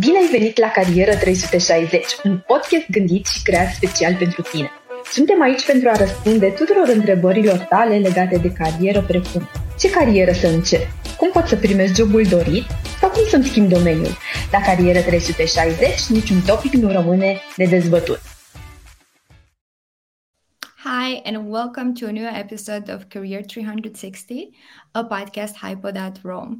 Bine ai venit la Carieră 360, un podcast gândit și creat special pentru tine. Suntem aici pentru a răspunde tuturor întrebărilor tale legate de carieră, precum ce carieră să încep, cum pot să primesc jobul dorit sau cum să-mi schimb domeniul. La Carieră 360 niciun topic nu rămâne nedezbătut. Hi, and welcome to a new episode of Career 360, a podcast hyped at Rome.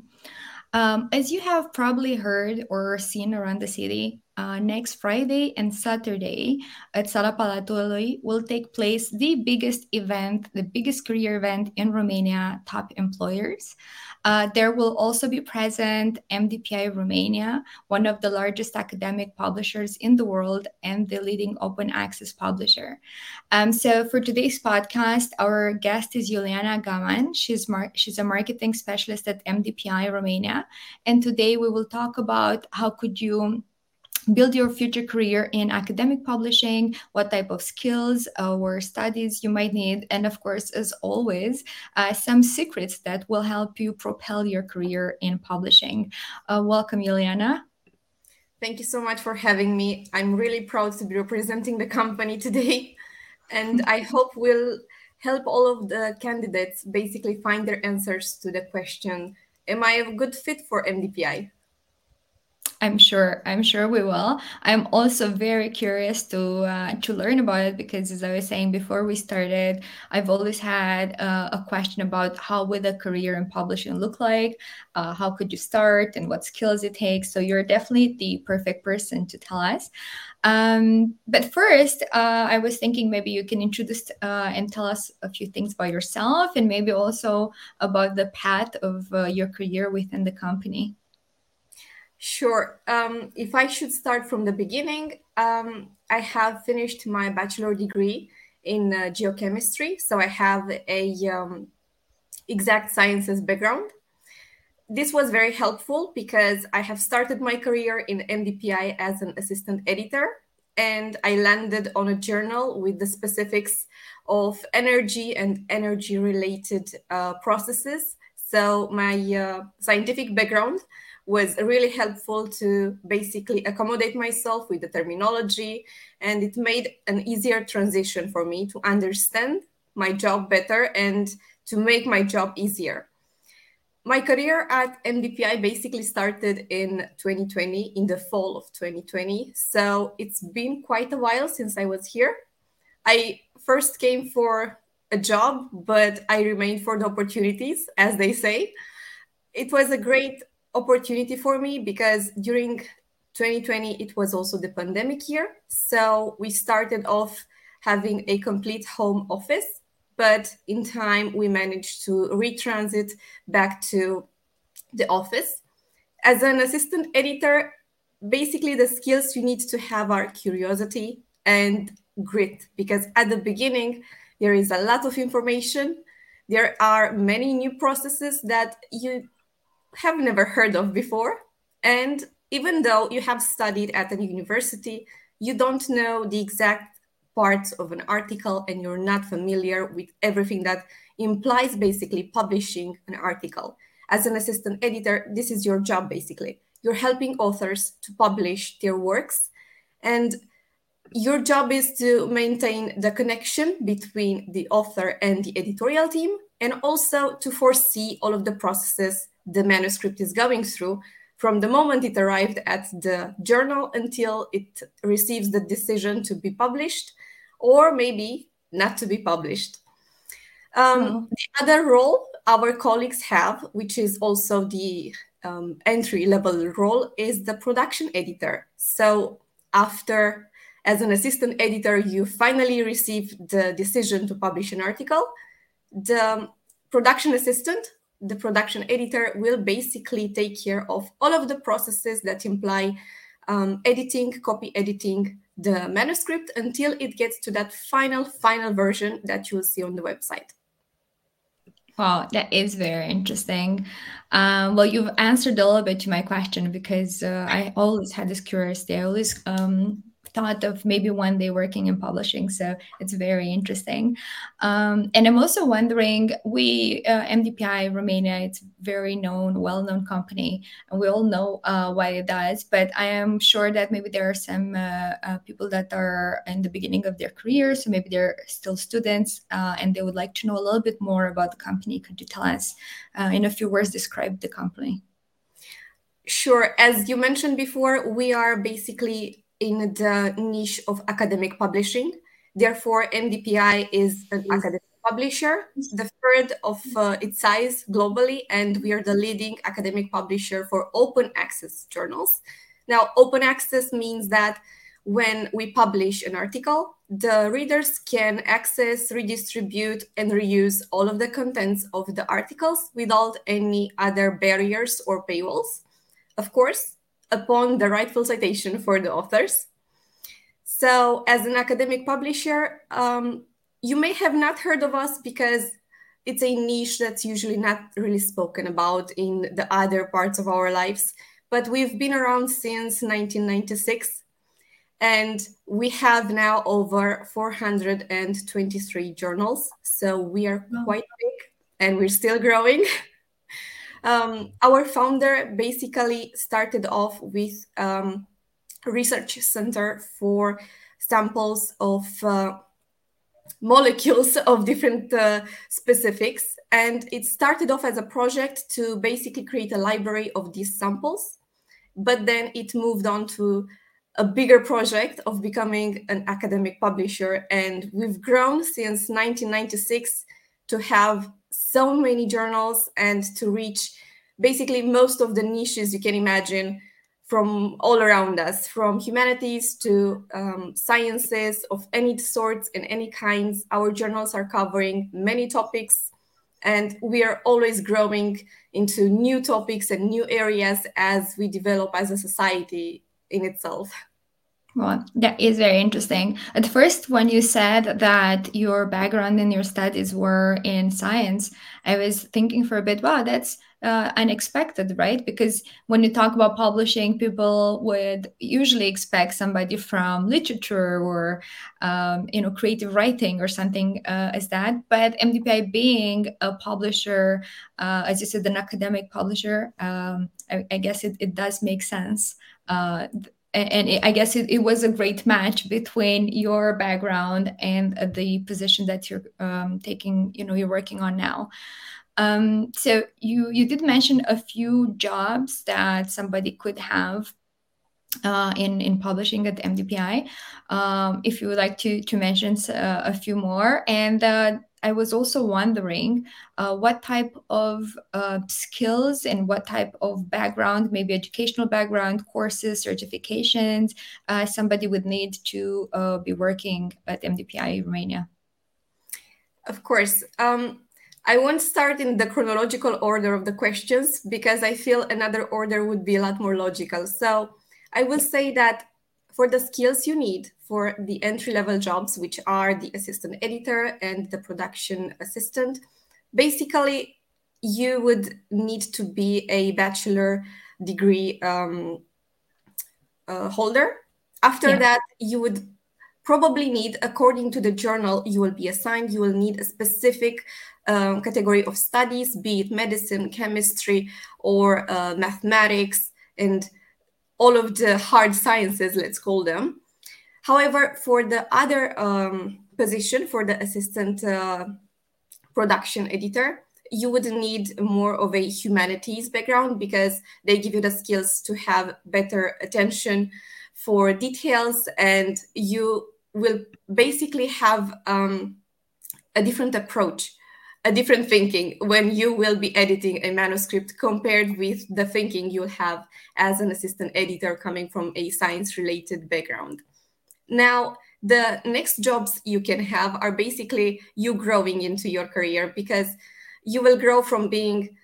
Um, as you have probably heard or seen around the city, uh, next Friday and Saturday at Sala Palatului will take place the biggest event, the biggest career event in Romania, Top Employers. Uh, there will also be present MDPI Romania, one of the largest academic publishers in the world and the leading open access publisher. Um, so for today's podcast, our guest is Iuliana Garman. She's mar- she's a marketing specialist at MDPI Romania, and today we will talk about how could you build your future career in academic publishing, what type of skills or studies you might need, and of course, as always, uh, some secrets that will help you propel your career in publishing. Uh, welcome, Iuliana. Thank you so much for having me. I'm really proud to be representing the company today, and I hope we'll help all of the candidates basically find their answers to the question Am I a good fit for MDPI? I'm sure. I'm sure we will. I'm also very curious to uh, to learn about it because, as I was saying before we started, I've always had uh, a question about how would a career in publishing look like, uh, how could you start, and what skills it takes. So you're definitely the perfect person to tell us. Um, but first, uh, I was thinking maybe you can introduce uh, and tell us a few things about yourself, and maybe also about the path of uh, your career within the company. Sure. Um, if I should start from the beginning, um, I have finished my bachelor degree in uh, geochemistry, so I have a um, exact sciences background. This was very helpful because I have started my career in MDPI as an assistant editor, and I landed on a journal with the specifics of energy and energy related uh, processes. So my uh, scientific background was really helpful to basically accommodate myself with the terminology and it made an easier transition for me to understand my job better and to make my job easier. My career at mdpi basically started in 2020 in the fall of 2020 so it's been quite a while since i was here. I first came for a job but i remained for the opportunities as they say. It was a great opportunity for me because during 2020 it was also the pandemic year. So we started off having a complete home office but in time we managed to retransit back to the office. As an assistant editor basically the skills you need to have are curiosity and grit because at the beginning there is a lot of information. There are many new processes that you have never heard of before. And even though you have studied at a university, you don't know the exact parts of an article and you're not familiar with everything that implies basically publishing an article. As an assistant editor, this is your job basically. You're helping authors to publish their works, and your job is to maintain the connection between the author and the editorial team, and also to foresee all of the processes the manuscript is going through from the moment it arrived at the journal until it receives the decision to be published or maybe not to be published. Um, oh. The other role our colleagues have, which is also the um, entry level role, is the production editor. So, after as an assistant editor, you finally receive the decision to publish an article. The production assistant the production editor will basically take care of all of the processes that imply um, editing, copy editing the manuscript until it gets to that final, final version that you'll see on the website. Wow, that is very interesting. Um, well, you've answered a little bit to my question because uh, I always had this curiosity. I always um, thought of maybe one day working in publishing. So it's very interesting. Um, and I'm also wondering, we uh, MDPI Romania, it's very known, well-known company, and we all know uh, it does. But I am sure that maybe there are some uh, uh people that are in the beginning of their career, so maybe they're still students, uh, and they would like to know a little bit more about the company. Could you tell us, uh, in a few words, describe the company? Sure. As you mentioned before, we are basically in the niche of academic publishing. Therefore, MDPI is an academic publisher, the third of uh, its size globally, and we are the leading academic publisher for open access journals. Now, open access means that when we publish an article, the readers can access, redistribute, and reuse all of the contents of the articles without any other barriers or paywalls. Of course, upon the rightful citation for the authors. So, as an academic publisher, um, you may have not heard of us because it's a niche that's usually not really spoken about in the other parts of our lives. But we've been around since 1996 and we have now over 423 journals. So we are quite big and we're still growing. Um, our founder basically started off with um, research center for samples of uh, molecules of different uh, specifics. And it started off as a project to basically create a library of these samples. But then it moved on to a bigger project of becoming an academic publisher. And we've grown since 1996 to have so many journals and to reach basically most of the niches you can imagine from all around us, from humanities to um, sciences of any sorts and any kinds. Our journals are covering many topics, and we are always growing into new topics and new areas as we develop as a society in itself. Well, that is very interesting. At first, when you said that your background and your studies were in science, I was thinking for a bit, wow, that's uh, unexpected, right? Because when you talk about publishing, people would usually expect somebody from literature or, um, you know, creative writing or something uh, as that. But MDPI being a publisher, uh, as you said, an academic publisher, um, I, I, guess it, it does make sense uh, and I guess it, it, was a great match between your background and the position that you're um, taking, you know, you're working on now. Um, so you you did mention a few jobs that somebody could have uh, in in publishing at MDPI. Um, if you would like to to mention uh, a few more, and uh, I was also wondering uh, what type of uh, skills and what type of background, maybe educational background, courses, certifications, uh, somebody would need to uh, be working at MDPI Romania. Of course. Um, I won't start in the chronological order of the questions because I feel another order would be a lot more logical. So I will say that for the skills you need for the entry level jobs, which are the assistant editor and the production assistant. Basically, you would need to be a bachelor degree um, uh, holder. After yeah. that, you would probably need, according to the journal you will be assigned, you will need a specific um, category of studies, be it medicine, chemistry, or uh, mathematics, and all of the hard sciences, let's call them. However, for the other um, position, for the assistant uh, production editor, you would need more of a humanities background because they give you the skills to have better attention for details and you will basically have um, a different approach a different thinking when you will be editing a manuscript compared with the thinking you'll have as an assistant editor coming from a science related background. Now, the next jobs you can have are basically you growing into your career because you will grow from being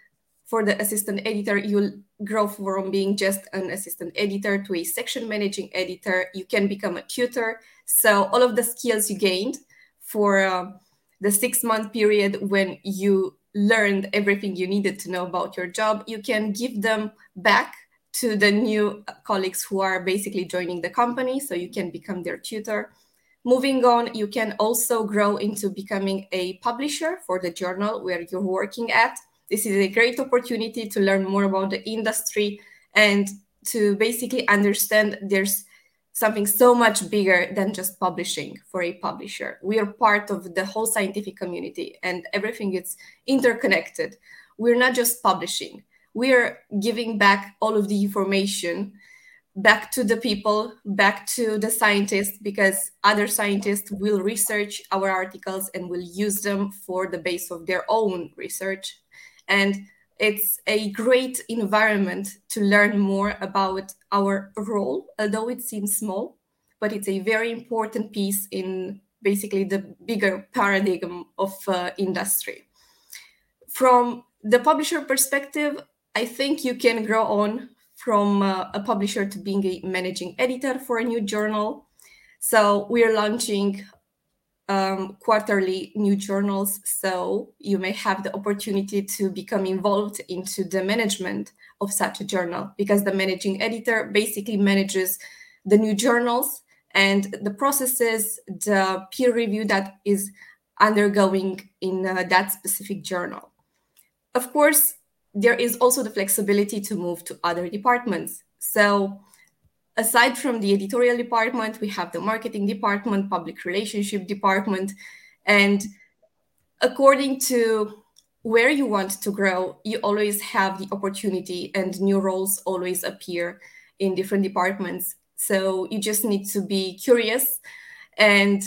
for the assistant editor you'll grow from being just an assistant editor to a section managing editor. You can become a tutor. So all of the skills you gained for uh, the six month period when you learned everything you needed to know about your job you can give them back to the new colleagues who are basically joining the company, so you can become their tutor. Moving on, you can also grow into becoming a publisher for the journal where you're working at. This is a great opportunity to learn more about the industry and to basically understand there's something so much bigger than just publishing for a publisher. We are part of the whole scientific community and everything is interconnected. We're not just publishing, we are giving back all of the information back to the people, back to the scientists, because other scientists will research our articles and will use them for the base of their own research. And it's a great environment to learn more about our role, although it seems small, but it's a very important piece in basically the bigger paradigm of uh, industry. From the publisher perspective, I think you can grow on from uh, a publisher to being a managing editor for a new journal. So we are launching um, quarterly new journals. So you may have the opportunity to become involved into the management of such a journal because the managing editor basically manages the new journals and the processes, the peer review that is undergoing in uh, that specific journal. Of course, there is also the flexibility to move to other departments. So aside from the editorial department, we have the marketing department, public relationship department, and according to where you want to grow, you always have the opportunity and new roles always appear in different departments. So you just need to be curious and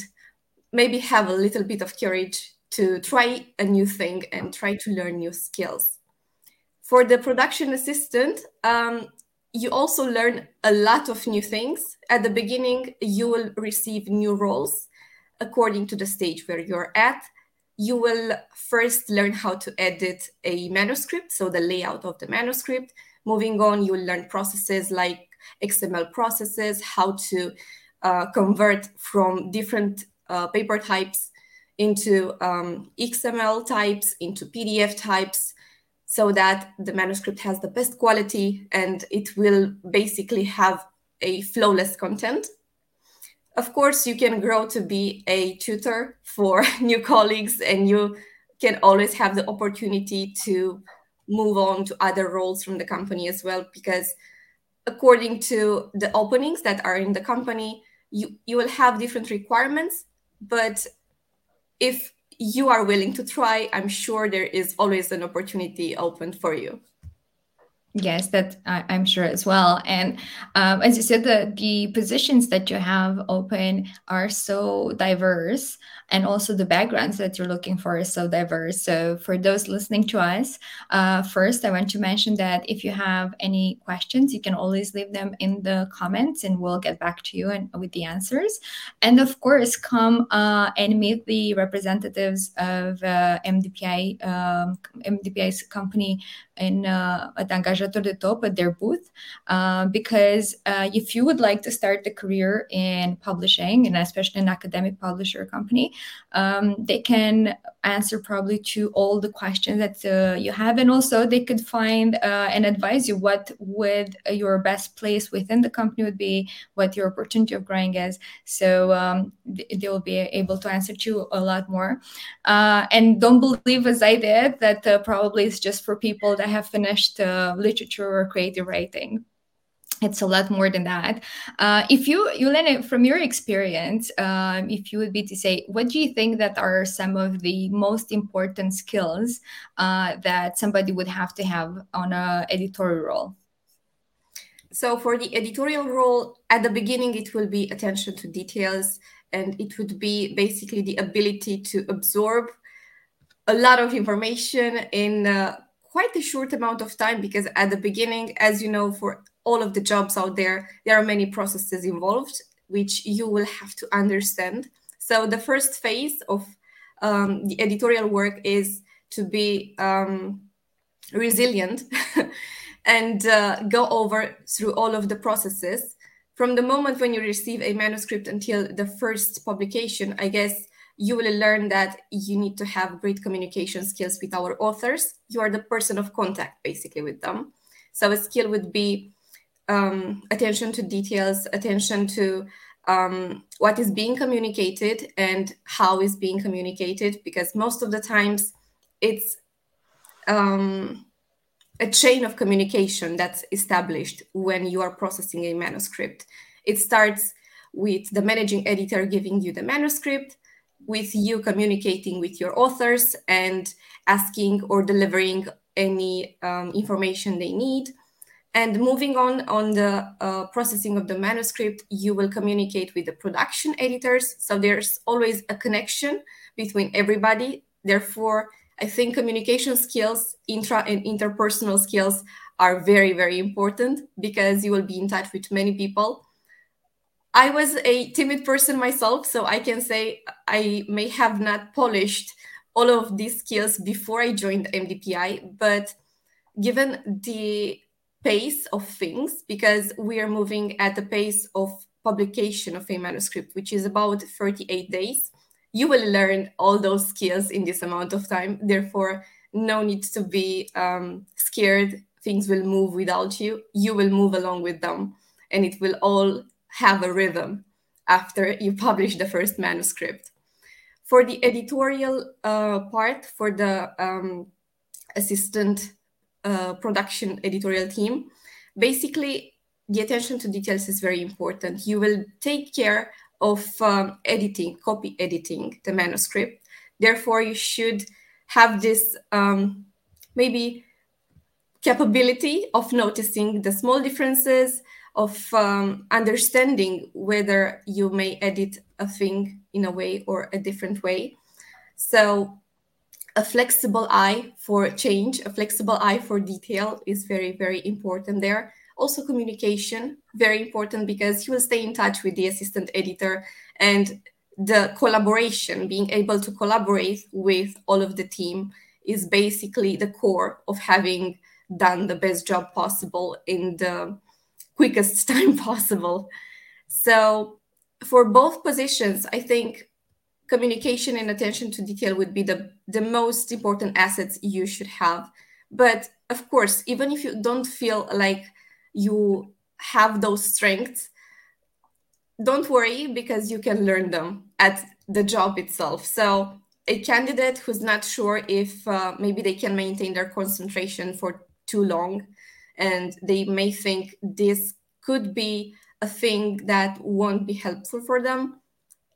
maybe have a little bit of courage to try a new thing and try to learn new skills. For the production assistant, um, you also learn a lot of new things. At the beginning, you will receive new roles according to the stage where you're at. You will first learn how to edit a manuscript, so the layout of the manuscript. Moving on, you'll learn processes like XML processes, how to uh, convert from different uh, paper types into um, XML types, into PDF types, so that the manuscript has the best quality and it will basically have a flawless content. Of course, you can grow to be a tutor for new colleagues, and you can always have the opportunity to move on to other roles from the company as well, because according to the openings that are in the company, you, you will have different requirements. But if you are willing to try, I'm sure there is always an opportunity open for you. Yes, that I'm sure as well. And um, as you said, the, the positions that you have open are so diverse, and also the backgrounds that you're looking for is so diverse. So, for those listening to us, uh, first, I want to mention that if you have any questions, you can always leave them in the comments, and we'll get back to you and with the answers. And of course, come uh, and meet the representatives of uh, MDPI, um, MDPI's company in uh, at Angajator de Top at their booth uh, because uh, if you would like to start a career in publishing and especially an academic publisher company, um, they can answer probably to all the questions that uh, you have and also they could find uh, and advise you what would your best place within the company would be, what your opportunity of growing is. So um, they will be able to answer to you a lot more. Uh, and don't believe as I did that probably it's just for people that I have finished uh, literature or creative writing it's a lot more than that. Uh, if you, Iuliana, from your experience, um, if you would be to say, what do you think that are some of the most important skills uh, that somebody would have to have on a editorial role? So for the editorial role, at the beginning, it will be attention to details, and it would be basically the ability to absorb a lot of information in uh, quite a short amount of time because at the beginning, as you know, for all of the jobs out there, there are many processes involved which you will have to understand. So the first phase of um, the editorial work is to be um, resilient and uh, go over through all of the processes. From the moment when you receive a manuscript until the first publication, I guess you will learn that you need to have great communication skills with our authors. You are the person of contact basically with them. So a skill would be um, attention to details, attention to um, what is being communicated and how is being communicated, because most of the times it's um, a chain of communication that's established when you are processing a manuscript. It starts with the managing editor giving you the manuscript, with you communicating with your authors and asking or delivering any um, information they need. And moving on on the uh, processing of the manuscript, you will communicate with the production editors. So there's always a connection between everybody. Therefore, I think communication skills, intra and interpersonal skills are very, very important because you will be in touch with many people. I was a timid person myself, so I can say I may have not polished all of these skills before I joined MDPI, but given the pace of things, because we are moving at the pace of publication of a manuscript, which is about 38 days, you will learn all those skills in this amount of time. Therefore, no need to be um, scared. Things will move without you. You will move along with them, and it will all have a rhythm after you publish the first manuscript. For the editorial uh, part, for the um, assistant uh, production editorial team, basically the attention to details is very important. You will take care of um, editing, copy editing the manuscript. Therefore, you should have this um, maybe capability of noticing the small differences, of um, understanding whether you may edit a thing in a way or a different way. So, a flexible eye for change, a flexible eye for detail is very, very important there. Also, communication, very important because you will stay in touch with the assistant editor and the collaboration, being able to collaborate with all of the team is basically the core of having done the best job possible in the quickest time possible. So, for both positions, I think communication and attention to detail would be the, the most important assets you should have. But of course, even if you don't feel like you have those strengths, don't worry because you can learn them at the job itself. So, a candidate who's not sure if uh, maybe they can maintain their concentration for too long and they may think this could be a thing that won't be helpful for them,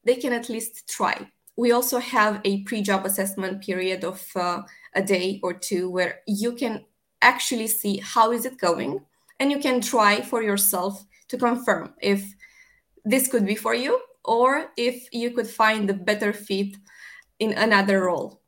they can at least try. We also have a pre job assessment period of uh, a day or two where you can actually see how is it going and you can try for yourself to confirm if this could be for you or if you could find a better fit in another role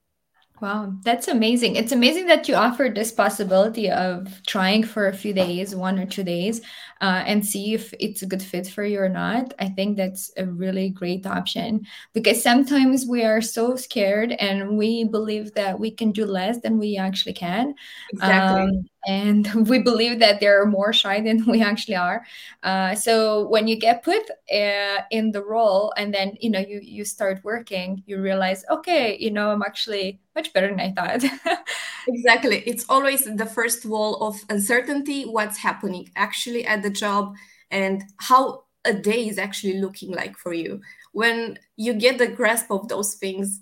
Wow, that's amazing. It's amazing that you offered this possibility of trying for a few days, one or two days, uh, and see if it's a good fit for you or not. I think that's a really great option because sometimes we are so scared and we believe that we can do less than we actually can. Exactly. Um, and we believe that they're more shy than we actually are. Uh, so when you get put uh, in the role and then you know you you start working you realize okay you know i'm actually much better than i thought. Exactly. It's always the first wall of uncertainty what's happening actually at the job and how a day is actually looking like for you. When you get the grasp of those things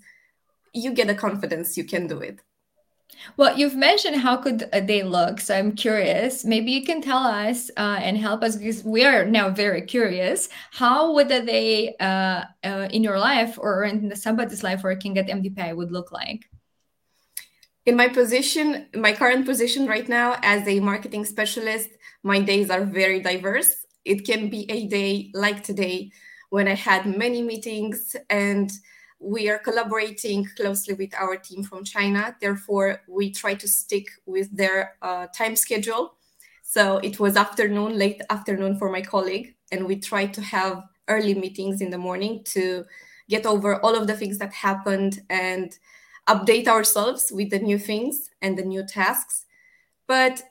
you get the confidence you can do it well, you've mentioned how could a day look, so I'm curious. Maybe you can tell us uh, and help us because we are now very curious. How would day uh, uh, in your life or in somebody's life working at MDPI would look like? In my position, my current position right now as a marketing specialist, my days are very diverse. It can be a day like today when I had many meetings and we are collaborating closely with our team from China. Therefore, we try to stick with their uh, time schedule. So it was afternoon, late afternoon for my colleague, and we try to have early meetings in the morning to get over all of the things that happened and update ourselves with the new things and the new tasks. But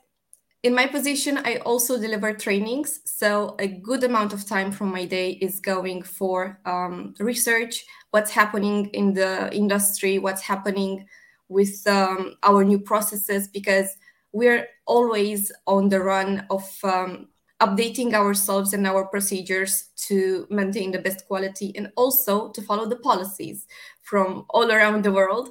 in my position, I also deliver trainings. So a good amount of time from my day is going for um, research, what's happening in the industry, what's happening with um, our new processes, because we're always on the run of um, updating ourselves and our procedures to maintain the best quality and also to follow the policies from all around the world.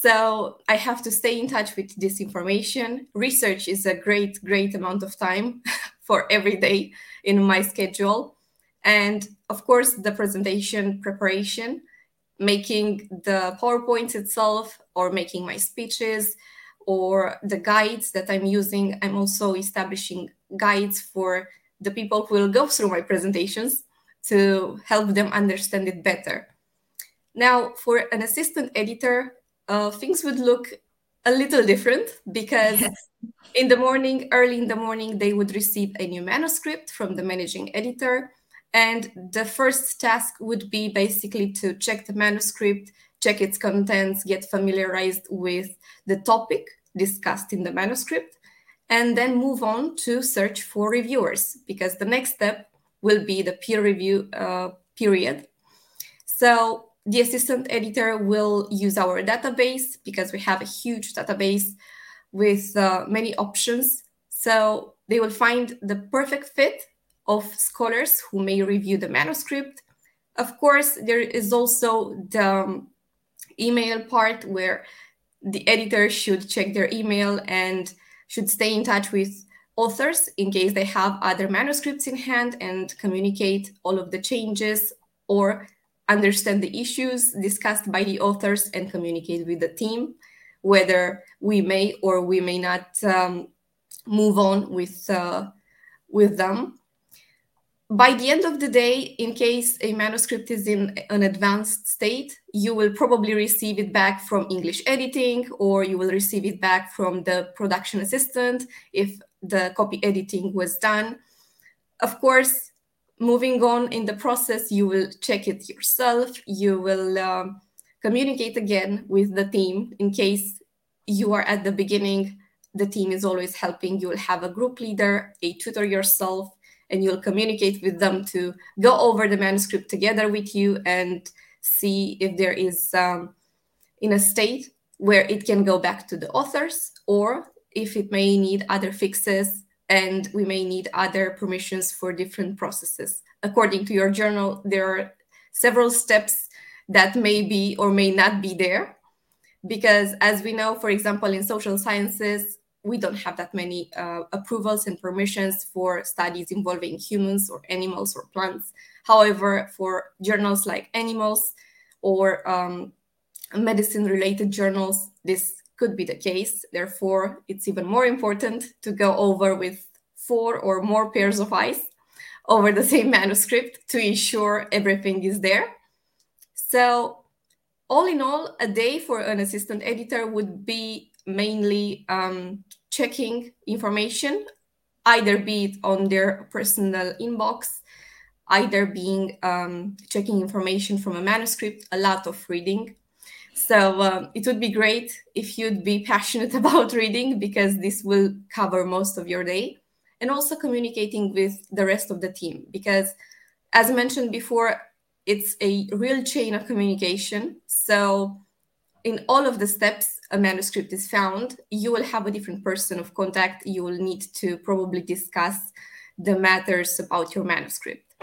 So I have to stay in touch with this information. Research is a great, great amount of time for every day in my schedule. And of course, the presentation preparation, making the PowerPoint itself or making my speeches or the guides that I'm using. I'm also establishing guides for the people who will go through my presentations to help them understand it better. Now, for an assistant editor, uh, things would look a little different because yes. in the morning, early in the morning, they would receive a new manuscript from the managing editor. And the first task would be basically to check the manuscript, check its contents, get familiarized with the topic discussed in the manuscript, and then move on to search for reviewers because the next step will be the peer review uh, period. So the assistant editor will use our database because we have a huge database with uh, many options. So they will find the perfect fit of scholars who may review the manuscript. Of course, there is also the um, email part where the editor should check their email and should stay in touch with authors in case they have other manuscripts in hand and communicate all of the changes or understand the issues discussed by the authors and communicate with the team whether we may or we may not um, move on with uh, with them. By the end of the day in case a manuscript is in an advanced state you will probably receive it back from english editing or you will receive it back from the production assistant if the copy editing was done. Of course moving on in the process, you will check it yourself. You will um, communicate again with the team in case you are at the beginning. The team is always helping. You will have a group leader, a tutor yourself, and you'll communicate with them to go over the manuscript together with you and see if there is um, in a state where it can go back to the authors or if it may need other fixes and we may need other permissions for different processes. According to your journal, there are several steps that may be or may not be there. Because as we know, for example, in social sciences, we don't have that many uh, approvals and permissions for studies involving humans or animals or plants. However, for journals like animals or um, medicine related journals, this could be the case. Therefore, it's even more important to go over with four or more pairs of eyes over the same manuscript to ensure everything is there. So, all in all, a day for an assistant editor would be mainly um, checking information, either be it on their personal inbox, either being um, checking information from a manuscript, a lot of reading, so um, it would be great if you'd be passionate about reading because this will cover most of your day and also communicating with the rest of the team because as mentioned before it's a real chain of communication. So in all of the steps a manuscript is found you will have a different person of contact. You will need to probably discuss the matters about your manuscript.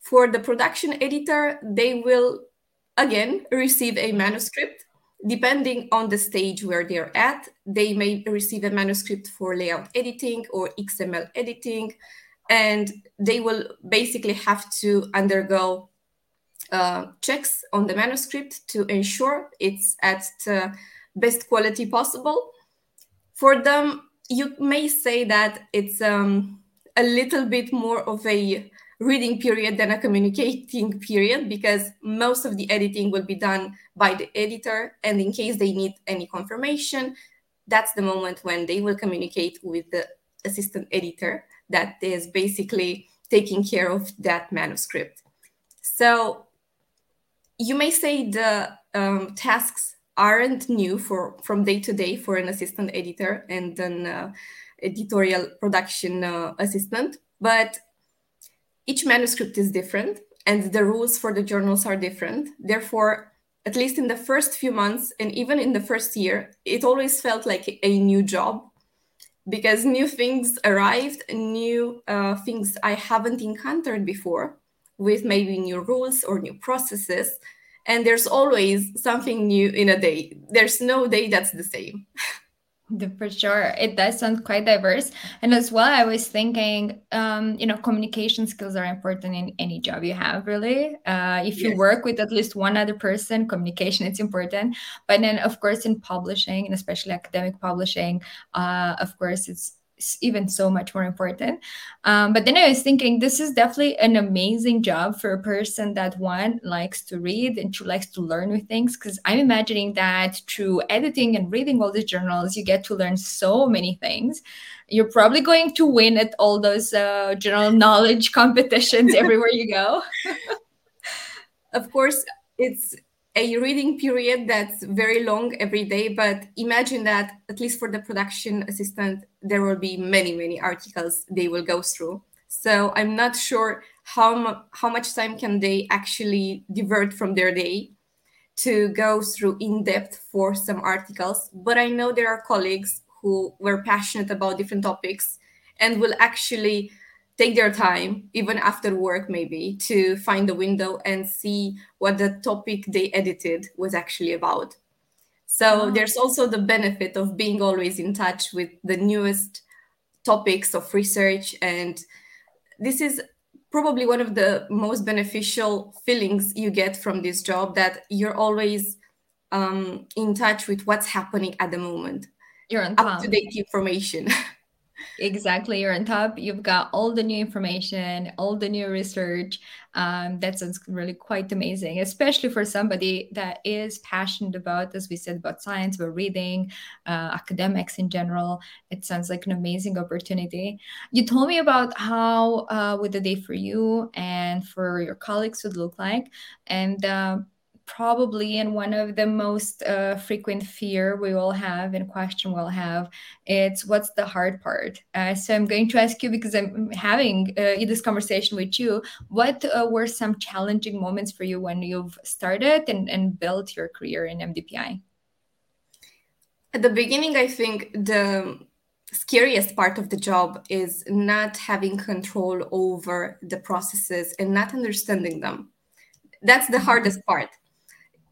For the production editor they will again receive a manuscript. Depending on the stage where they're at, they may receive a manuscript for layout editing or XML editing, and they will basically have to undergo uh, checks on the manuscript to ensure it's at the best quality possible. For them, you may say that it's um, a little bit more of a reading period than a communicating period because most of the editing will be done by the editor. And in case they need any confirmation, that's the moment when they will communicate with the assistant editor that is basically taking care of that manuscript. So you may say the um, tasks aren't new for from day to day for an assistant editor and an uh, editorial production uh, assistant, but each manuscript is different and the rules for the journals are different. Therefore, at least in the first few months and even in the first year, it always felt like a new job because new things arrived, new uh, things I haven't encountered before with maybe new rules or new processes. And there's always something new in a day. There's no day that's the same. For sure, it does sound quite diverse. And as well, I was thinking, um, you know, communication skills are important in any job you have. Really, uh, if you work with at least one other person, communication it's important. But then, of course, in publishing and especially academic publishing, uh, of course, it's even so much more important. Um, but then I was thinking, this is definitely an amazing job for a person that one likes to read and two likes to learn with things. Because I'm imagining that through editing and reading all these journals, you get to learn so many things. You're probably going to win at all those uh, general knowledge competitions everywhere you go. of course, it's a reading period that's very long every day but imagine that at least for the production assistant there will be many many articles they will go through. So i'm not sure how, how much time can they actually divert from their day to go through in depth for some articles. But i know there are colleagues who were passionate about different topics and will actually take their time, even after work, maybe, to find a window and see what the topic they edited was actually about. So oh. there's also the benefit of being always in touch with the newest topics of research. And this is probably one of the most beneficial feelings you get from this job that you're always um, in touch with what's happening at the moment. You're up to date information. Exactly. You're on top. You've got all the new information, all the new research. Um, that sounds really quite amazing, especially for somebody that is passionate about, as we said, about science, about reading, uh, academics in general. It sounds like an amazing opportunity. You told me about how uh, would the day for you and for your colleagues would look like. And uh, probably and one of the most uh, frequent fear we all have and question we'll have it's what's the hard part? Uh, so i'm going to ask you because i'm having uh, this conversation with you what uh, were some challenging moments for you when you've started and, and built your career in mdpi at the beginning i think the scariest part of the job is not having control over the processes and not understanding them. That's the mm-hmm. hardest part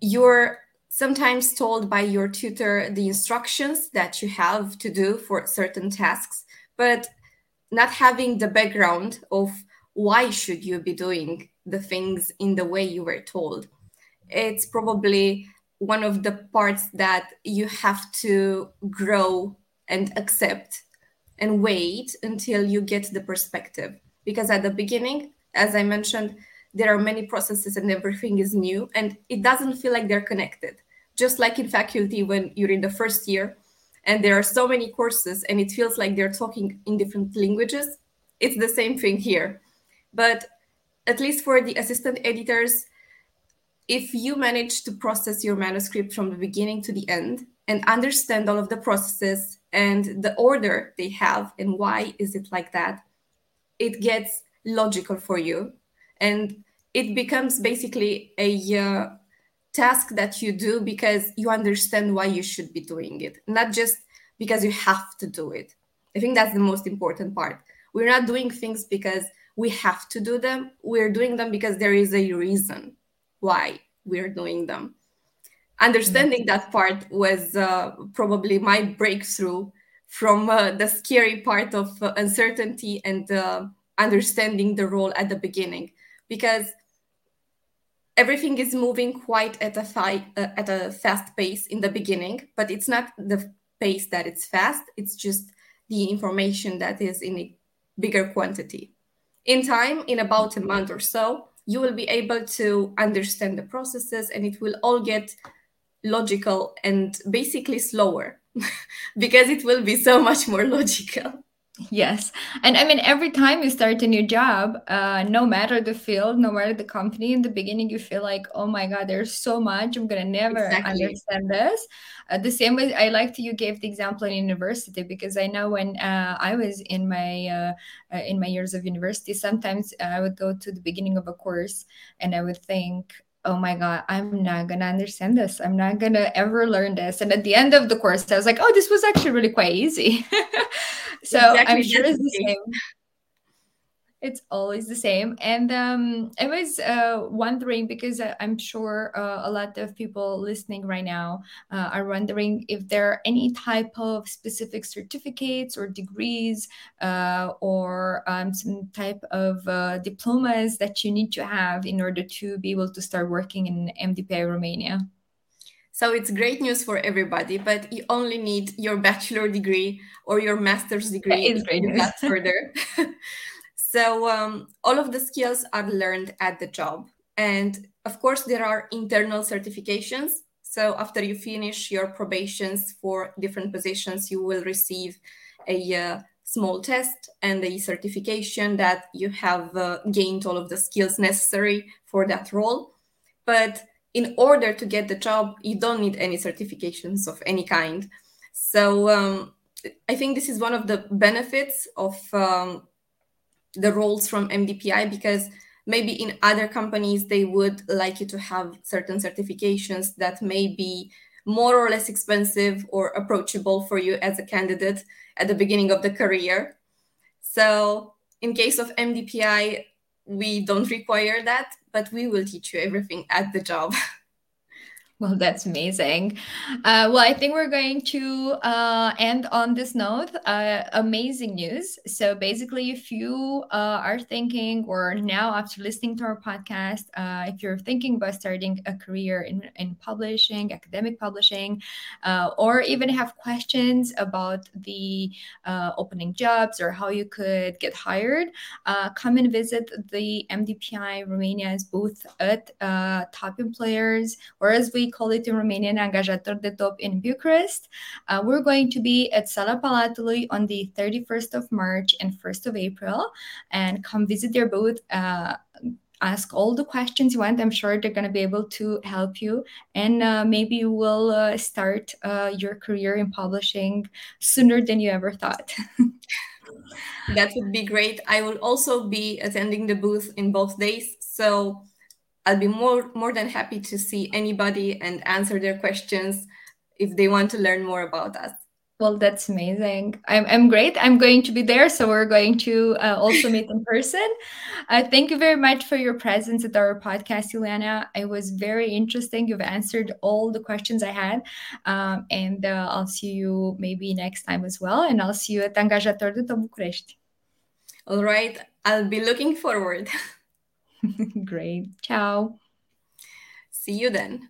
you're sometimes told by your tutor the instructions that you have to do for certain tasks but not having the background of why should you be doing the things in the way you were told. It's probably one of the parts that you have to grow and accept and wait until you get the perspective. Because at the beginning as i mentioned there are many processes and everything is new and it doesn't feel like they're connected. Just like in faculty when you're in the first year and there are so many courses and it feels like they're talking in different languages it's the same thing here. But at least for the assistant editors if you manage to process your manuscript from the beginning to the end and understand all of the processes and the order they have and why is it like that it gets logical for you. And it becomes basically a uh, task that you do because you understand why you should be doing it, not just because you have to do it. I think that's the most important part. We're not doing things because we have to do them. We're doing them because there is a reason why we're doing them. Understanding that part was uh, probably my breakthrough from uh, the scary part of uh, uncertainty and uh, understanding the role at the beginning. Because everything is moving quite at a fi- uh, at a fast pace in the beginning but it's not the pace that it's fast. It's just the information that is in a bigger quantity. In time in about a month or so you will be able to understand the processes and it will all get logical and basically slower because it will be so much more logical Yes. And I mean, every time you start a new job, uh, no matter the field, no matter the company, in the beginning, you feel like, oh my God, there's so much. I'm going to never exactly. understand this. Uh, the same way I liked you gave the example in university, because I know when uh, I was in my, uh, uh, in my years of university, sometimes I would go to the beginning of a course and I would think, oh my god i'm not gonna understand this. I'm not gonna ever learn this. And at the end of the course i was like oh this was actually really quite easy. So exactly. i'm sure it's the same it's always the same and um, i was uh, wondering because i'm sure uh, a lot of people listening right now uh, are wondering if there are any type of specific certificates or degrees uh, or um, some type of uh, diplomas that you need to have in order to be able to start working in mdpi romania so it's great news for everybody, but you only need your bachelor degree or your master's degree. It's great news. further. So um, all of the skills are learned at the job. And of course, there are internal certifications. So after you finish your probations for different positions, you will receive a uh, small test and a certification that you have uh, gained all of the skills necessary for that role. But in order to get the job, you don't need any certifications of any kind. So um, I think this is one of the benefits of um, the roles from MDPI because maybe in other companies they would like you to have certain certifications that may be more or less expensive or approachable for you as a candidate at the beginning of the career. So, in case of MDPI, we don't require that, but we will teach you everything at the job. Well, that's amazing. Uh, well, I think we're going to uh, end on this note. Uh, amazing news. So, basically, if you uh, are thinking, or now after listening to our podcast, uh, if you're thinking about starting a career in, in publishing, academic publishing, uh, or even have questions about the opening jobs or how you could get hired, come and visit the MDPI Romania's booth at Top Employers, or as we call it in Romanian Angajator de Top in Bucharest. Uh, we're going to be at Sala Palatului on the 31st of March and 1st of April. And come visit their booth. Uh, ask all the questions you want. I'm sure they're going to be able to help you. And uh, maybe you will uh, start uh, your career in publishing sooner than you ever thought. that would be great. I will also be attending the booth in both days. So I'll be more more than happy to see anybody and answer their questions if they want to learn more about us. Well, that's amazing. I'm, I'm great. I'm going to be there. So we're going to uh, also meet in person. Uh, thank you very much for your presence at our podcast, Iuliana. It was very interesting. You've answered all the questions I had. Um, and uh, I'll see you maybe next time as well. And I'll see you at Angajator de București. All right. I'll be looking forward. Great. Ciao. See you then.